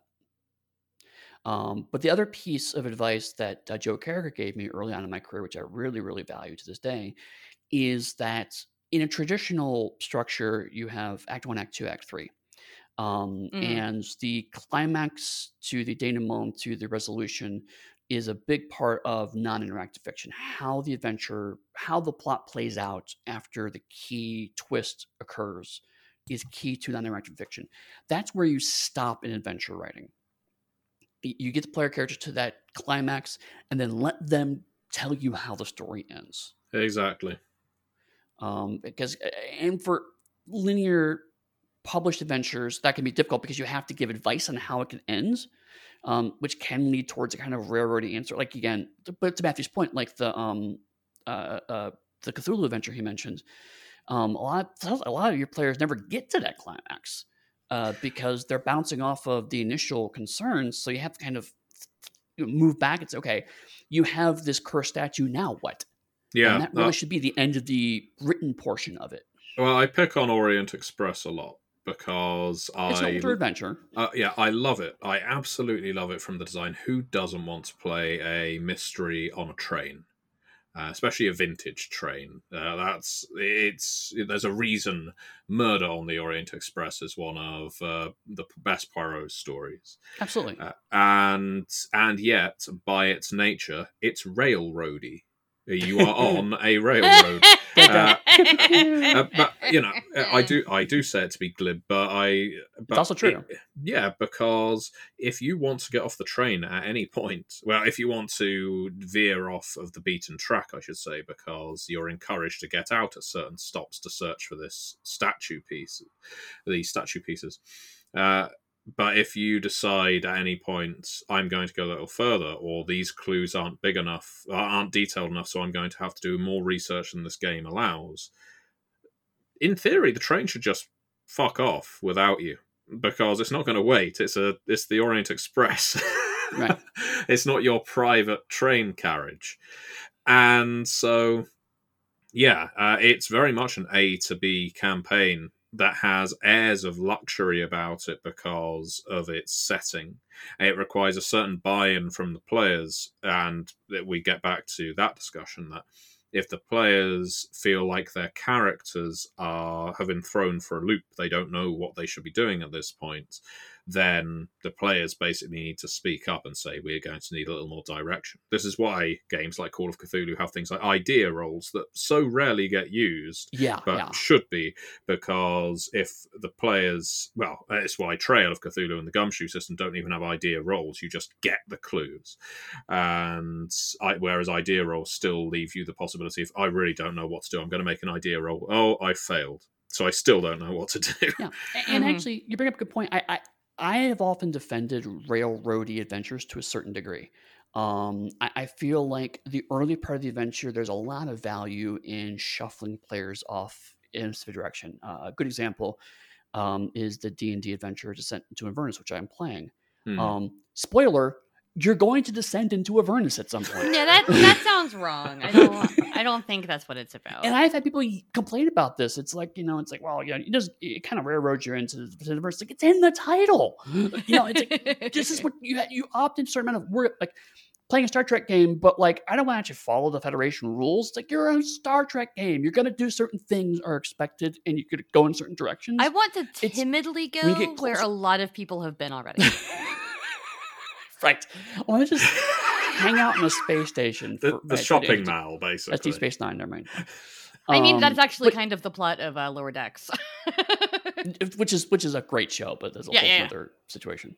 Um, but the other piece of advice that uh, Joe Carriker gave me early on in my career, which I really, really value to this day, is that in a traditional structure, you have Act One, Act Two, Act Three. Um, Mhm. And the climax to the denouement to the resolution is a big part of non-interactive fiction how the adventure how the plot plays out after the key twist occurs is key to non-interactive fiction that's where you stop in adventure writing you get the player character to that climax and then let them tell you how the story ends Exactly. um, because and for linear published adventures that can be difficult because you have to give advice on how it can end um, which can lead towards a kind of railroady answer like again but to matthew's point like the um uh, uh the cthulhu adventure he mentioned um a lot a lot of your players never get to that climax uh, because they're bouncing off of the initial concerns so you have to kind of move back and say okay you have this cursed statue now what Yeah. and that really should be the end of the written portion of it. well, I pick on Orient Express a lot because It's an I older adventure. Uh, yeah, I love it. I absolutely love it from the design. Who doesn't want to play a mystery on a train, uh, especially a vintage train? Uh, that's it's. There's a reason Murder on the Orient Express is one of uh, the best Poirot stories, Absolutely. uh, and and yet by its nature, it's railroady. You are on a railroad. Uh, uh, but you know, I do I do say it to be glib, but I but also true. it- yeah, because if you want to get off the train at any point, well, if you want to veer off of the beaten track, I should say, because you're encouraged to get out at certain stops to search for this statue piece, these statue pieces. Uh, but if you decide at any point I'm going to go a little further, or these clues aren't big enough, uh, aren't detailed enough, so I'm going to have to do more research than this game allows. In theory, the train should just fuck off without you because it's not going to wait. It's a it's the Orient Express. Right. it's not your private train carriage, and so yeah, uh, it's very much an A to B campaign that has airs of luxury about it because of its setting. It requires a certain buy-in from the players, and that we get back to that discussion that if the players feel like their characters are have been thrown for a loop, they don't know what they should be doing at this point, then the players basically need to speak up and say we're going to need a little more direction. This is why games like Call of Cthulhu have things like idea rolls that so rarely get used Yeah. but yeah. should be because if the players well it's why trail of cthulhu and the gumshoe system don't even have idea rolls you just get the clues and I, whereas idea rolls still leave you the possibility of i really don't know what to do i'm going to make an idea roll oh i failed so i still don't know what to do Yeah. A- And Mhm. actually, you bring up a good point. I, I I have often defended railroady adventures to a certain degree. Um, I, I feel like the early part of the adventure, there's a lot of value in shuffling players off in a specific direction. Uh, a good example um, is the D and D adventure Descent into Avernus, which I'm playing. Hmm. Um, spoiler: you're going to descend into Avernus at some point. yeah that that sounds wrong i don't i don't think that's what it's about And I've had people complain about this. It's like, you know, it's like, well, you know, it just it kind of railroads you into the, verse. Like, it's in the title. You know, it's like, this is what you you opt in a certain amount of work, like playing a Star Trek game, but like, I don't want to actually follow the Federation rules. It's like, you're a Star Trek game. You're going to do certain things are expected and you could go in certain directions. I want to timidly you go where a lot of people have been already. right. I want to just hang out in a space station. the, for- the right, shopping right, mall That's basically Deep Space Nine, never mind. I mean, Um, that's actually but- kind of the plot of uh, Lower Decks. which is which is a great show, but there's a Yeah, whole yeah, yeah. other situation.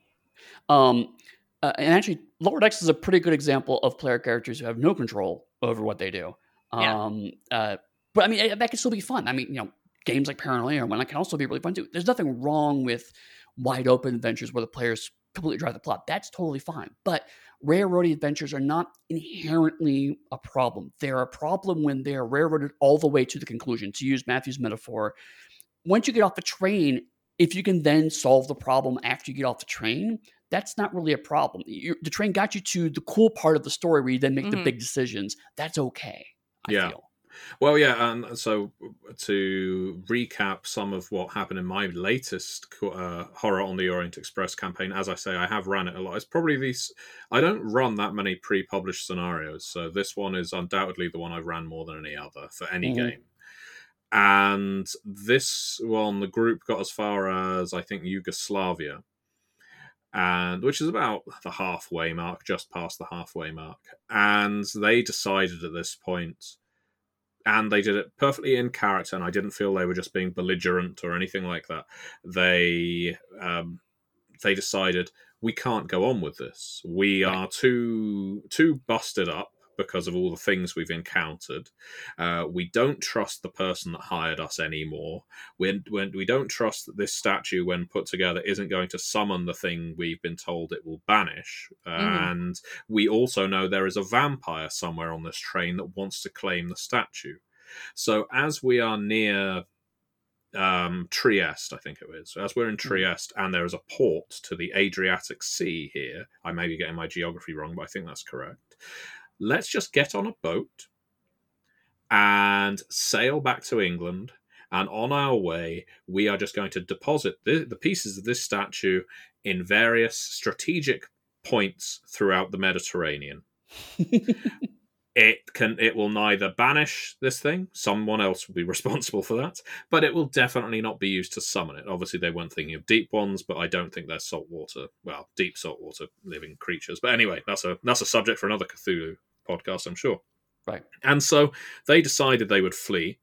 Um, Uh, and actually, Lower Decks is a pretty good example of player characters who have no control over what they do. Yeah. Um, uh, but I mean, that can still be fun. I mean, you know, games like Paranoia or Whatnot can also be really fun too. There's nothing wrong with wide open adventures where the players completely drive the plot. That's totally fine. But railroading adventures are not inherently a problem. They're a problem when they are railroaded all the way to the conclusion. To use Matthew's metaphor, once you get off the train, if you can then solve the problem after you get off the train, that's not really a problem. you the train got you to the cool part of the story where you then make Mhm. the big decisions. That's okay. I Yeah. feel. Well, yeah, and so to recap some of what happened in my latest uh, Horror on the Orient Express campaign, as I say, I have ran it a lot. It's probably these. I don't run that many pre-published scenarios, so this one is undoubtedly the one I've ran more than any other for any Mhm. game. And this one, the group got as far as I think Yugoslavia, and which is about the halfway mark, just past the halfway mark. And they decided at this point and they did it perfectly in character and i didn't feel they were just being belligerent or anything like that. They um, they decided we can't go on with this. We are too too busted up because of all the things we've encountered uh, we don't trust the person that hired us anymore we, when, we don't trust that this statue when put together isn't going to summon the thing we've been told it will banish Mhm. and we also know there is a vampire somewhere on this train that wants to claim the statue. So as we are near um, Trieste, I think it is, as we're in Trieste and there is a port to the Adriatic Sea here, I may be getting my geography wrong, but I think that's correct. Let's just get on a boat and sail back to England. And on our way, we are just going to deposit the, the pieces of this statue in various strategic points throughout the Mediterranean. It can it will neither banish this thing, someone else will be responsible for that, but it will definitely not be used to summon it. Obviously they weren't thinking of deep ones, but I don't think they're saltwater well, deep saltwater living creatures. But anyway, that's a that's a subject for another Cthulhu podcast, I'm sure. Right. And so they decided they would flee.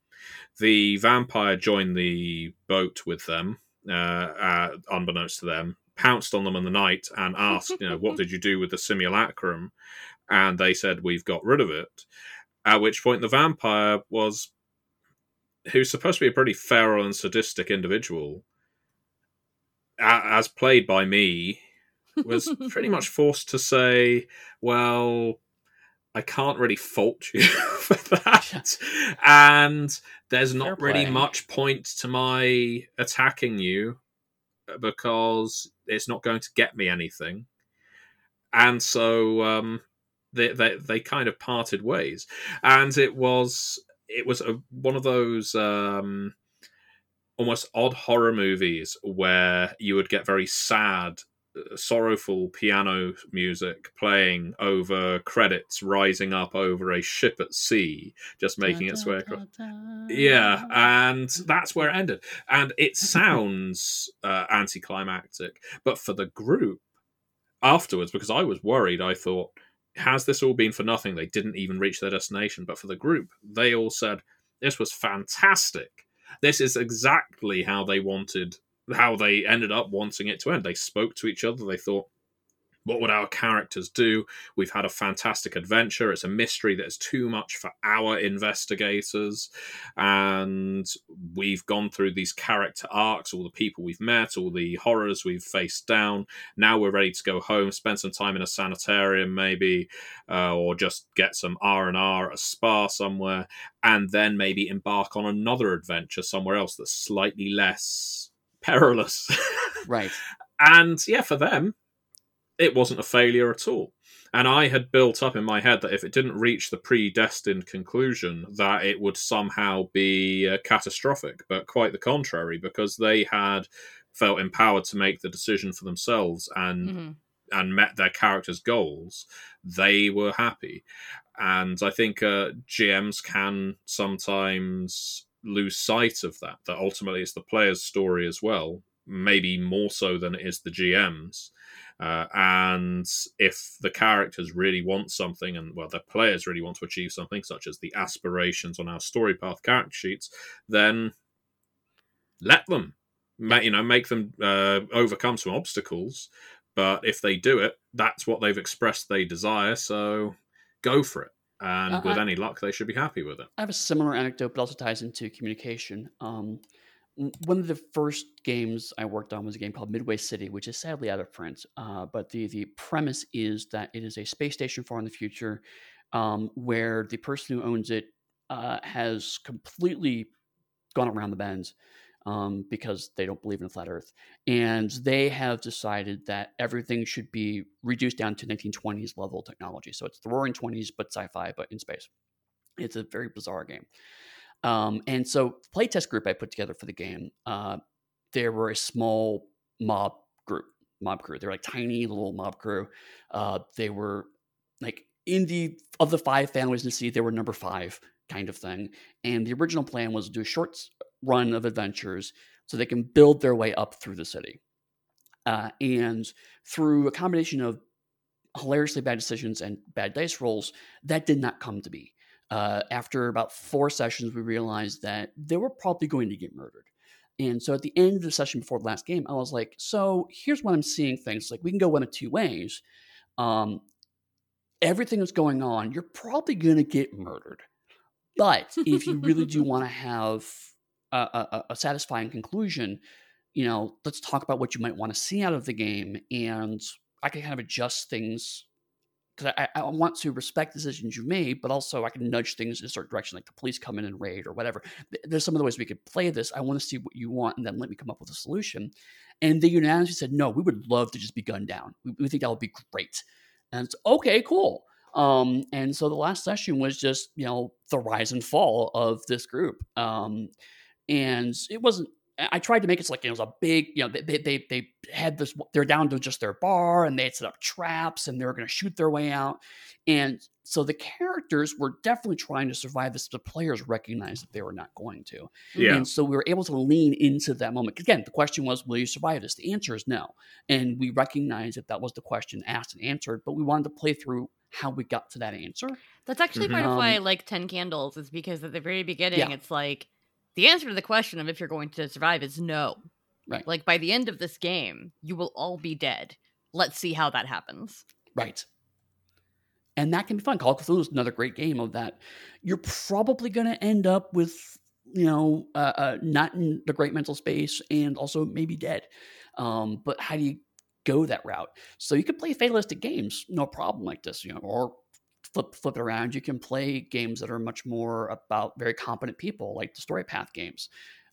The vampire joined the boat with them, uh, uh, unbeknownst to them, pounced on them in the night and asked, you know, what did you do with the simulacrum? And they said, we've got rid of it. At which point the vampire was, who's supposed to be a pretty feral and sadistic individual, as played by me, was pretty much forced to say, well, I can't really fault you for that. And there's not Fair really play. much point to my attacking you because it's not going to get me anything. And so um, they, they they kind of parted ways, and it was it was a, one of those um, almost odd horror movies where you would get very sad sorrowful piano music playing over credits rising up over a ship at sea just making its way across. yeah and that's where it ended. And it sounds uh, anticlimactic but for the group afterwards because i was worried i thought has this all been for nothing? They didn't even reach their destination. But for the group they all said this was fantastic. This is exactly how they wanted how they ended up wanting it to end they spoke to each other they thought what would our characters do? We've had a fantastic adventure. It's a mystery that's too much for our investigators. And we've gone through these character arcs, all the people we've met, all the horrors we've faced down. Now we're ready to go home, spend some time in a sanitarium, maybe, uh, or just get some R and R at a spa somewhere, and then maybe embark on another adventure somewhere else that's slightly less perilous. right. and yeah, for them, it wasn't a failure at all. And I had built up in my head that if it didn't reach the predestined conclusion, that it would somehow be uh, catastrophic. But quite the contrary, because they had felt empowered to make the decision for themselves and hmm and met their characters' goals, they were happy. And I think uh, GMs can sometimes lose sight of that. That ultimately it's the player's story as well, maybe more so than it is the GM's. Uh, and if the characters really want something, and well, the players really want to achieve something, such as the aspirations on our story path character sheets, then let them. Ma- you know, make them uh, overcome some obstacles, but if they do it, that's what they've expressed they desire. So go for it. And Uh, with I- any luck, they should be happy with it. I have a similar anecdote, but also ties into communication. Um, one of the first games I worked on was a game called Midway City, which is sadly out of print. Uh, but the the premise is that it is a space station far in the future, um, where the person who owns it uh, has completely gone around the bends um, because they don't believe in a flat Earth, and they have decided that everything should be reduced down to 1920s level technology. So it's the Roaring Twenties, but sci-fi, but in space. It's a very bizarre game. Um, and so, the playtest group I put together for the game, uh, there were a small mob group, mob crew. They're like tiny little mob crew. Uh, they were like in the of the five families in the sea, they were number five kind of thing. And the original plan was to do a short run of adventures so they can build their way up through the city. Uh, and through a combination of hilariously bad decisions and bad dice rolls, that did not come to be. Uh, after about four sessions, we realized that they were probably going to get murdered. And so at the end of the session before the last game, I was like, so here's what I'm seeing things like we can go one of two ways. Um, everything that's going on, you're probably going to get murdered. But if you really do want to have a, a, a satisfying conclusion, you know, let's talk about what you might want to see out of the game. And I can kind of adjust things because I, I want to respect decisions you've made, but also I can nudge things in a certain direction, like the police come in and raid or whatever. There's some of the ways we could play this. I want to see what you want, and then let me come up with a solution. And they unanimously said, no, we would love to just be gunned down. We, we think that would be great. And it's okay, cool. Um, and so the last session was just, you know, the rise and fall of this group. Um, and it wasn't I I tried to make it so like it was a big, you know, they they they, they had this. They're down to just their bar, and they had set up traps, and they were going to shoot their way out. And so the characters were definitely trying to survive this. The players recognized that they were not going to, Yeah. and so we were able to lean into that moment. Again, the question was, "Will you survive this?" The answer is no, and we recognized that that was the question asked and answered. But we wanted to play through how we got to that answer. That's actually Mhm. part of why I like Ten Candles, is because at the very beginning, Yeah. it's like the answer to the question of if you're going to survive is no. Right. Like by the end of this game, you will all be dead. Let's see how that happens. Right. And that can be fun. Call of Cthulhu is another great game of that. You're probably going to end up with, you know, uh, uh, not in the great mental space and also maybe dead. Um, but how do you go that route? So you can play fatalistic games, no problem like this, you know, or flip flip it around. You can play games that are much more about very competent people, like the story path games.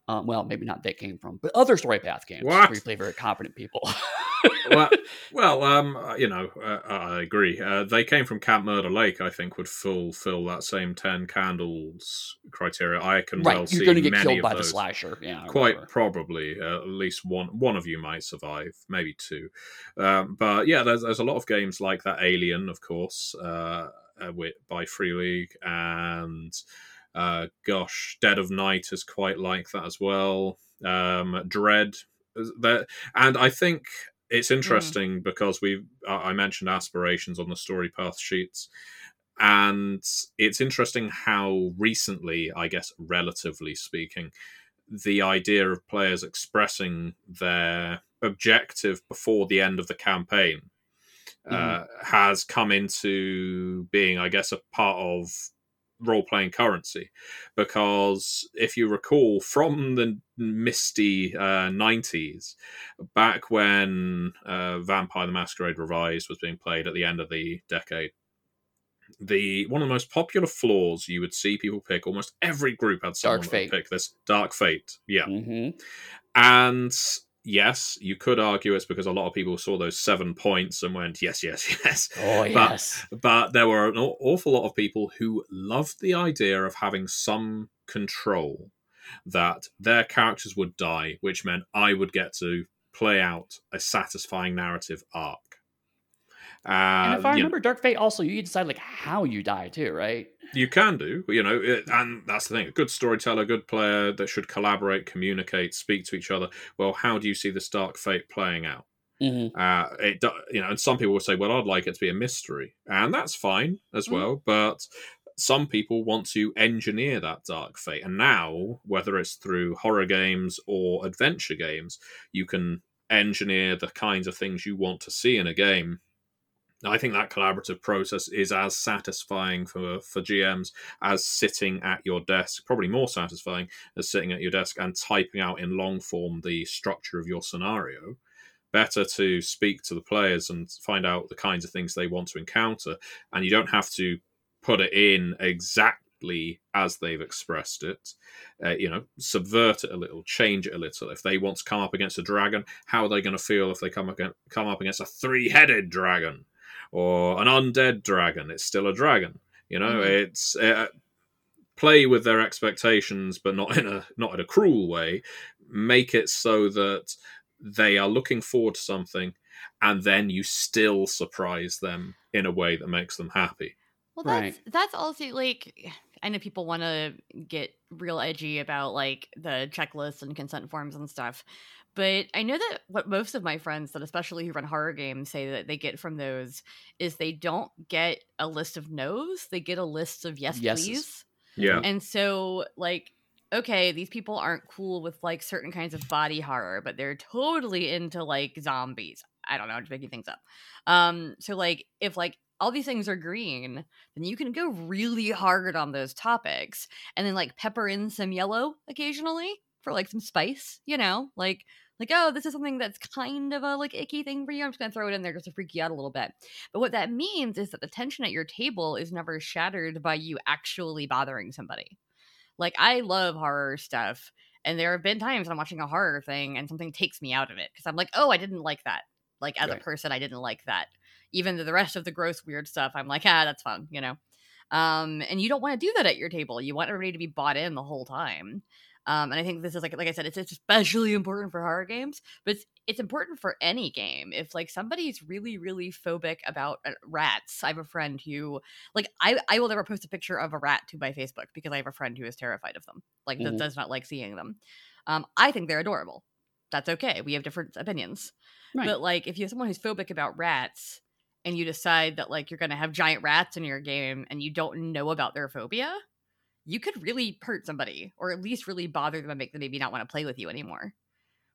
Um, well, maybe not that came from, but other story path games What? where you play very competent people. well, well, um, uh, you know, uh, I agree. Uh, they came from Camp Murder Lake. I think would fulfill that same ten candles criteria. I can well right, see you're going to get killed by the slasher. Yeah, Quite whatever. probably, uh, at least one one of you might survive, maybe two. Um, but yeah, there's there's a lot of games like that. Alien, of course, uh, with, by Free League, and uh, gosh, Dead of Night is quite like that as well. Um, Dread, that, and I think it's interesting because we I mentioned aspirations on the story path sheets and it's interesting how recently i guess relatively speaking the idea of players expressing their objective before the end of the campaign uh, has come into being i guess a part of role playing currency because if you recall from the misty uh, 90s back when uh, Vampire the Masquerade Revised was being played at the end of the decade, the one of the most popular flaws you would see people pick, almost every group had someone Dark Fate. pick this Dark Fate. Yeah. hmm And yes, you could argue it's because a lot of people saw those seven points and went, yes, yes, yes. Oh yes. But there were an awful lot of people who loved the idea of having some control that their characters would die, which meant I would get to play out a satisfying narrative arc. And if I you know, remember, Dark Fate also you decide like how you die too, right? you can do, you know, it, and that's the thing. A good storyteller, good player that should collaborate, communicate, speak to each other. Well, how do you see this dark fate playing out? Mm-hmm. Uh, it you know, and some people will say, "Well, I'd like it to be a mystery," and that's fine as Mm. well. But some people want to engineer that dark fate, and now whether it's through horror games or adventure games, you can engineer the kinds of things you want to see in a game. I think that collaborative process is as satisfying for for GMs as sitting at your desk, probably more satisfying as sitting at your desk and typing out in long form the structure of your scenario. Better to speak to the players and find out the kinds of things they want to encounter, and you don't have to put it in exactly as they've expressed it. Uh, you know, subvert it a little, change it a little. If they want to come up against a dragon, how are they going to feel if they come against, come up against a three-headed dragon? Or an undead dragon. It's still a dragon. You know, mm-hmm. it's uh, play with their expectations, but not in a not in a cruel way. Make it so that they are looking forward to something, and then you still surprise them in a way that makes them happy. Well, that's right. that's also like I know people want to get real edgy about like the checklists and consent forms and stuff, but I know that what most of my friends that especially who run horror games say that they get from those is they don't get a list of no's, they get a list of yes Yeses. please. Yeah. And so like okay, these people aren't cool with like certain kinds of body horror, but they're totally into like zombies. I don't know, I'm just making things up. Um so like if like all these things are green, then you can go really hard on those topics and then like pepper in some yellow occasionally for like some spice, you know, like like oh this is something that's kind of a like icky thing for you. I'm just gonna throw it in there just to freak you out a little bit. But what that means is that the tension at your table is never shattered by you actually bothering somebody. Like I love horror stuff, and there have been times I'm watching a horror thing and something takes me out of it because I'm like, oh, I didn't like that. Like as right. a person, I didn't like that. Even the rest of the gross weird stuff, I'm like, ah, that's fun, you know. Um, and you don't want to do that at your table. You want everybody to be bought in the whole time. Um, and I think this is like like I said, it's, it's especially important for horror games, but it's it's important for any game. If like somebody's really really phobic about uh, rats, I have a friend who like I I will never post a picture of a rat to my Facebook because I have a friend who is terrified of them, like mm-hmm. does not like seeing them. Um, I think they're adorable. That's okay. We have different opinions, right. but like if you have someone who's phobic about rats and you decide that like you're going to have giant rats in your game and you don't know about their phobia you could really hurt somebody or at least really bother them and make them maybe not want to play with you anymore.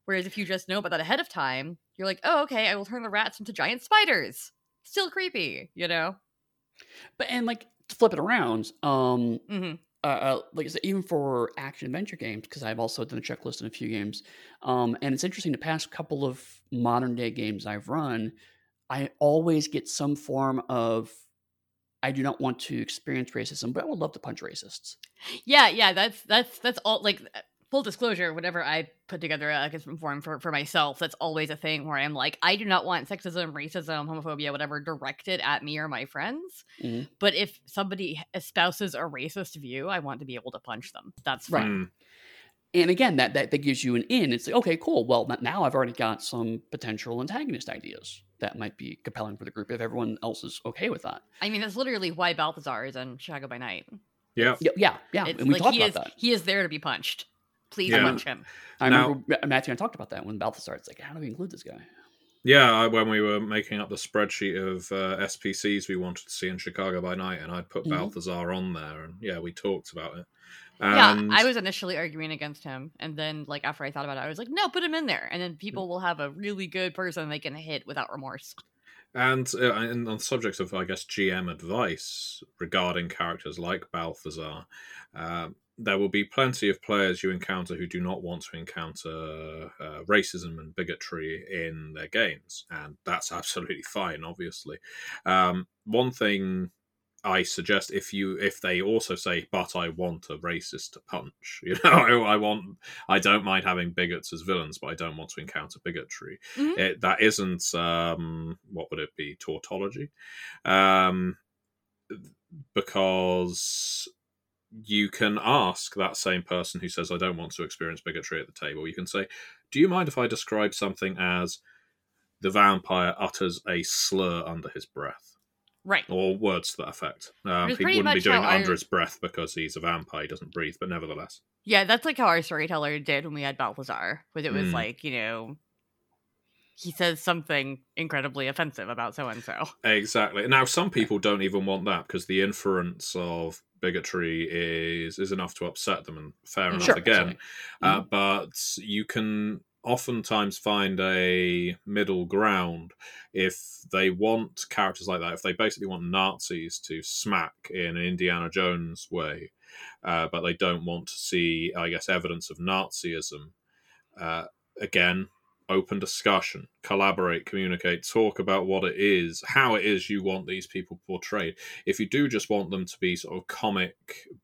Whereas if you just know about that ahead of time, you're like, oh, okay, I will turn the rats into giant spiders. Still creepy, you know? But, and like, to flip it around, um, mm-hmm. uh, uh, like I said, even for action adventure games, because I've also done a checklist in a few games, um, and it's interesting, the past couple of modern day games I've run, I always get some form of I do not want to experience racism, but I would love to punch racists. Yeah, yeah, that's that's that's all. Like uh, full disclosure, whenever I put together a consent form for for myself, that's always a thing where I'm like, I do not want sexism, racism, homophobia, whatever, directed at me or my friends. Mm-hmm. But if somebody espouses a racist view, I want to be able to punch them. That's. Right. And again, that, that that gives you an in. It's like, okay, cool. Well, now I've already got some potential antagonist ideas that might be compelling for the group if everyone else is okay with that. I mean, that's literally why Balthazar is in Chicago by Night. Yeah, yeah, yeah. yeah. and we like talked about is, that. He is there to be punched. Please yeah. punch him. I now, remember Matthew and I talked about that when Balthazar. It's like, how do we include this guy? Yeah, when we were making up the spreadsheet of uh, SPCs we wanted to see in Chicago by Night, and I'd put mm-hmm. Balthazar on there, and yeah, we talked about it. And... Yeah, I was initially arguing against him, and then like after I thought about it, I was like, no, put him in there, and then people will have a really good person they can hit without remorse. And, uh, on the subject of, I guess, GM advice regarding characters like Balthazar, uh, there will be plenty of players you encounter who do not want to encounter uh, racism and bigotry in their games, and that's absolutely fine. Obviously, um, one thing I suggest if you if they also say, but I want a racist to punch. You know, I, I want I don't mind having bigots as villains, but I don't want to encounter bigotry. Mm-hmm. It, that isn't um, what would it be tautology, um, because you can ask that same person who says I don't want to experience bigotry at the table. You can say, "Do you mind if I describe something as the vampire utters a slur under his breath?" Right. Or words to that effect. Um, he wouldn't be doing it under his breath because he's a vampire, he doesn't breathe, but nevertheless. Yeah, that's like how our storyteller did when we had Balthazar, where it was mm. like, you know, he says something incredibly offensive about so and so. Exactly. Now, some people don't even want that because the inference of bigotry is is enough to upset them, and fair enough sure, again. Uh, mm-hmm. but you can oftentimes find a middle ground if they want characters like that. If they basically want Nazis to smack in an Indiana Jones way, uh, but they don't want to see, I guess, evidence of Nazism. Uh, again, open discussion, collaborate, communicate, talk about what it is, how it is you want these people portrayed. If you do just want them to be sort of comic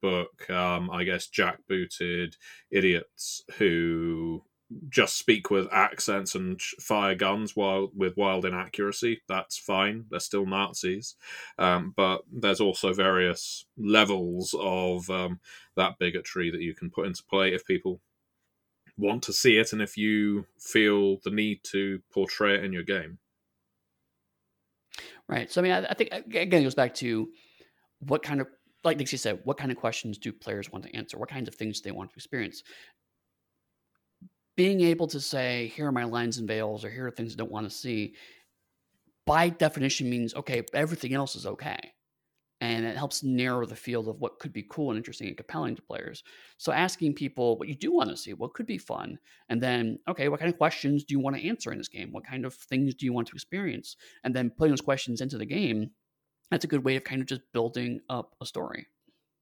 book, um, I guess, jackbooted idiots who just speak with accents and fire guns while with wild inaccuracy. That's fine. They're still Nazis, um, but there's also various levels of um, that bigotry that you can put into play if people want to see it and if you feel the need to portray it in your game. Right. So I mean, I, I think again it goes back to what kind of like Dixie said, what kind of questions do players want to answer? What kinds of things do they want to experience? Being able to say, here are my lines and veils, or here are things I don't want to see, by definition means okay, everything else is okay and it helps narrow the field of what could be cool and interesting and compelling to players. So asking people what you do want to see, what could be fun, and then okay, what kind of questions do you want to answer in this game? What kind of things do you want to experience? And then putting those questions into the game. That's a good way of kind of just building up a story.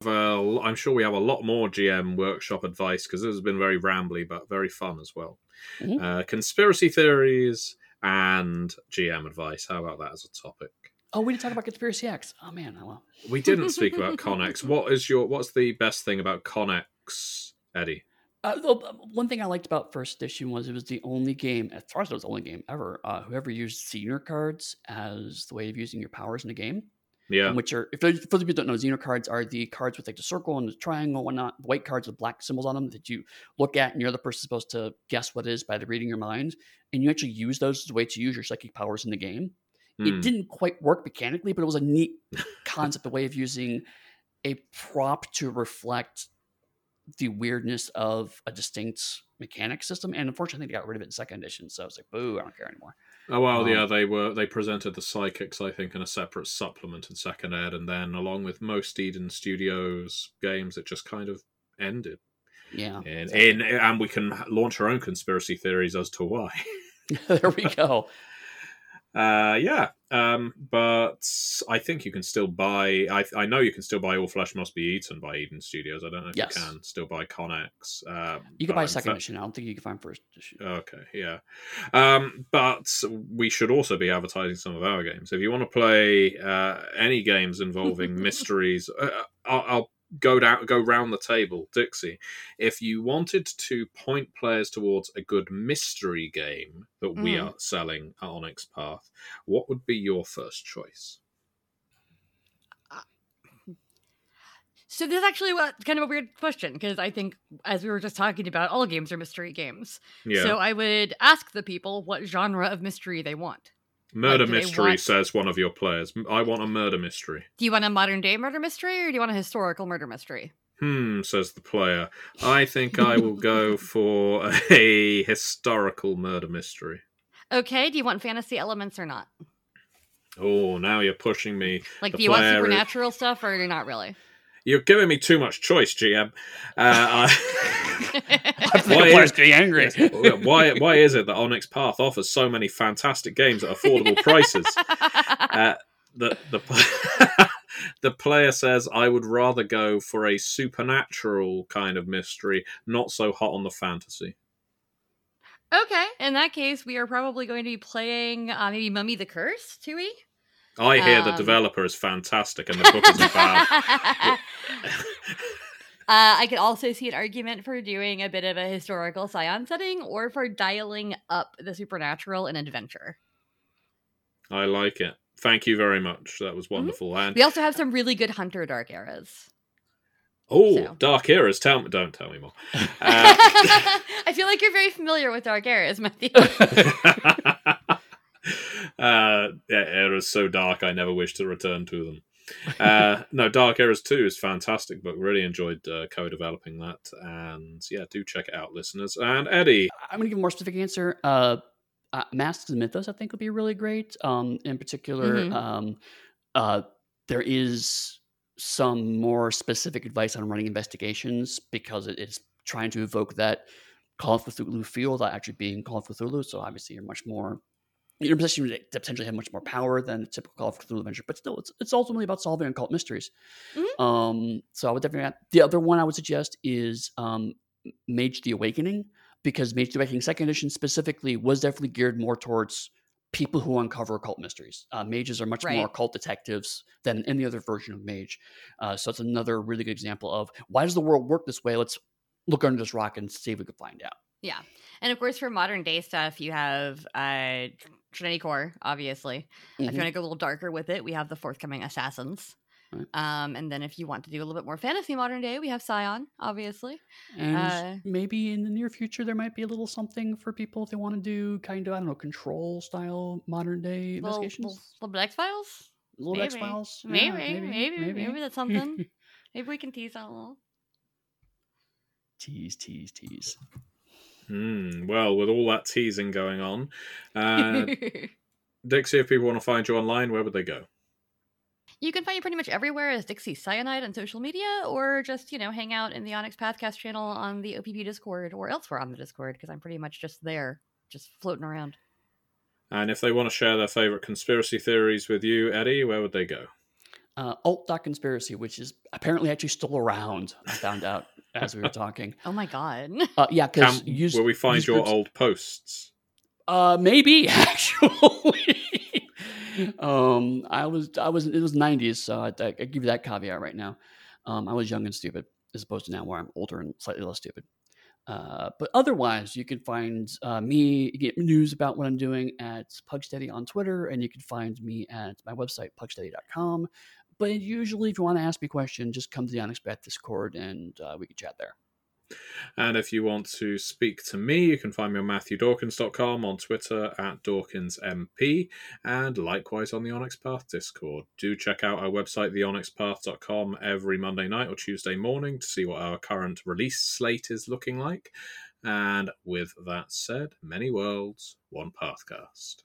Well, I'm sure we have a lot more GM workshop advice because this has been very rambly but very fun as well. Mm-hmm. Uh, conspiracy theories and GM advice. How about that as a topic? Oh, we didn't talk about Conspiracy X. Oh man, oh well. We didn't speak about Connex. What is your? What's the best thing about Connex, Eddie? Uh, one thing I liked about first edition was it was the only game, as far as it was the only game ever, uh, whoever used Zener cards as the way of using your powers in a game. Yeah. Which are, if for those of you don't know, Zener cards are the cards with like the circle and the triangle and whatnot, white cards with black symbols on them that you look at and you're the person supposed to guess what it is by the reading your mind. And you actually use those as a way to use your psychic powers in the game. Mm. It hmm. didn't quite work mechanically, but it was a neat concept, a way of using a prop to reflect the weirdness of a distinct mechanic system. And unfortunately, they got rid of it in second edition. So I was like, boo, I don't care anymore. Oh well, um, yeah, they were they presented the psychics, I think, in a separate supplement in second ed, and then along with most Eden Studios games, it just kind of ended. Yeah, and exactly. and, and we can launch our own conspiracy theories as to why. there we go. Uh, yeah, um, but I think you can still buy. I, I know you can still buy All Flesh Must Be Eaten by Eden Studios. I don't know if yes. you can still buy Connex. Um, you can buy second edition. I don't think you can find first edition. Okay, yeah. Um, but we should also be advertising some of our games. If you want to play uh, any games involving mysteries, uh, I'll, I'll go down go round the table dixie if you wanted to point players towards a good mystery game that we mm. are selling at onyx path what would be your first choice so this is actually what kind of a weird question because I think as we were just talking about, all games are mystery games. Yeah. So I would ask the people what genre of mystery they want. Murder like, mystery, want... says one of your players. I want a murder mystery. Do you want a modern day murder mystery or do you want a historical murder mystery? Hmm, says the player. I think I will go for a historical murder mystery. Okay, do you want fantasy elements or not? Oh, now you're pushing me. Like, do you want supernatural is... stuff or not really? You're giving me too much choice, GM. Uh, why is, getting angry. why, why is it that Onyx Path offers so many fantastic games at affordable prices? Uh, the the the player says, "I would rather go for a supernatural kind of mystery, not so hot on the fantasy." Okay, in that case, we are probably going to be playing uh, maybe Mummy the Curse, Tui. I hear um, the developer is fantastic and the book is bad. uh, I could also see an argument for doing a bit of a historical scion setting or for dialing up the supernatural and adventure. I like it. Thank you very much. That was mm-hmm. wonderful. Mm-hmm. And we also have some really good Hunter Dark Eras. Oh, so. Dark Eras! Tell me, don't tell me more. Uh, I feel like you're very familiar with Dark Eras, Matthew. uh, eras so dark I never wish to return to them. uh, no, Dark Eras 2 is fantastic book. Really enjoyed uh, co developing that. And yeah, do check it out, listeners. And Eddie. I'm going to give a more specific answer. Uh, uh, Masks and Mythos, I think, would be really great. Um, in particular, mm-hmm. um, uh, there is some more specific advice on running investigations because it is trying to evoke that Call of Cthulhu feel without actually being Call of Cthulhu. So obviously, you're much more you're in a position to potentially have much more power than a typical Call of Cthulhu adventure, but still, it's, it's ultimately about solving occult mysteries. Mhm. Um, so I would definitely. add, The other one I would suggest is um, Mage the Awakening, because Mage the Awakening Second Edition specifically was definitely geared more towards people who uncover occult mysteries. Uh, mages are much more occult detectives than any other version of Mage. Uh, so it's another really good example of why does the world work this way? Let's look under this rock and see if we can find out. Yeah. And of course, for modern day stuff, you have uh, Trinity Core, obviously. If Mhm. you want to go a little darker with it, we have the forthcoming Assassins. Right. Um, and then if you want to do a little bit more fantasy modern day, we have Scion, obviously. And Uh, maybe in the near future, there might be a little something for people if they want to do kind of, I don't know, control style modern day Little, investigations. little, little bit X Files? Little maybe. X Files. Maybe, maybe, maybe, that's something. Maybe we can tease that a little. tease, tease, tease. Hmm. Well, with all that teasing going on, uh, Dixie, if people want to find you online, where would they go? You can find me pretty much everywhere as Dixie Cyanide on social media, or just, you know, hang out in the Onyx Pathcast channel on the OPP Discord or elsewhere on the Discord, because I'm pretty much just there, just floating around. And if they want to share their favorite conspiracy theories with you, Eddie, where would they go? Uh, Alt.conspiracy, which is apparently actually still around, I found out as we were talking. Oh my god. Uh, yeah, because Can, will we find your old posts? Uh, maybe actually. um, I was, I was, it was '90s, so I, I give you that caveat right now. Um, I was young and stupid, as opposed to now where I'm older and slightly less stupid. Uh, but otherwise, you can find uh, me, get news about what I'm doing at Pugsteady on Twitter, and you can find me at my website, pugsteady.com. But usually, if you want to ask me a question, just come to the Onyx Path Discord and uh, we can chat there. And if you want to speak to me, you can find me on MatthewDawkins.com, on Twitter at DawkinsMP, and likewise on the Onyx Path Discord. Do check out our website, theonyxpath.com, every Monday night or Tuesday morning to see what our current release slate is looking like. And with that said, many worlds, one Pathcast.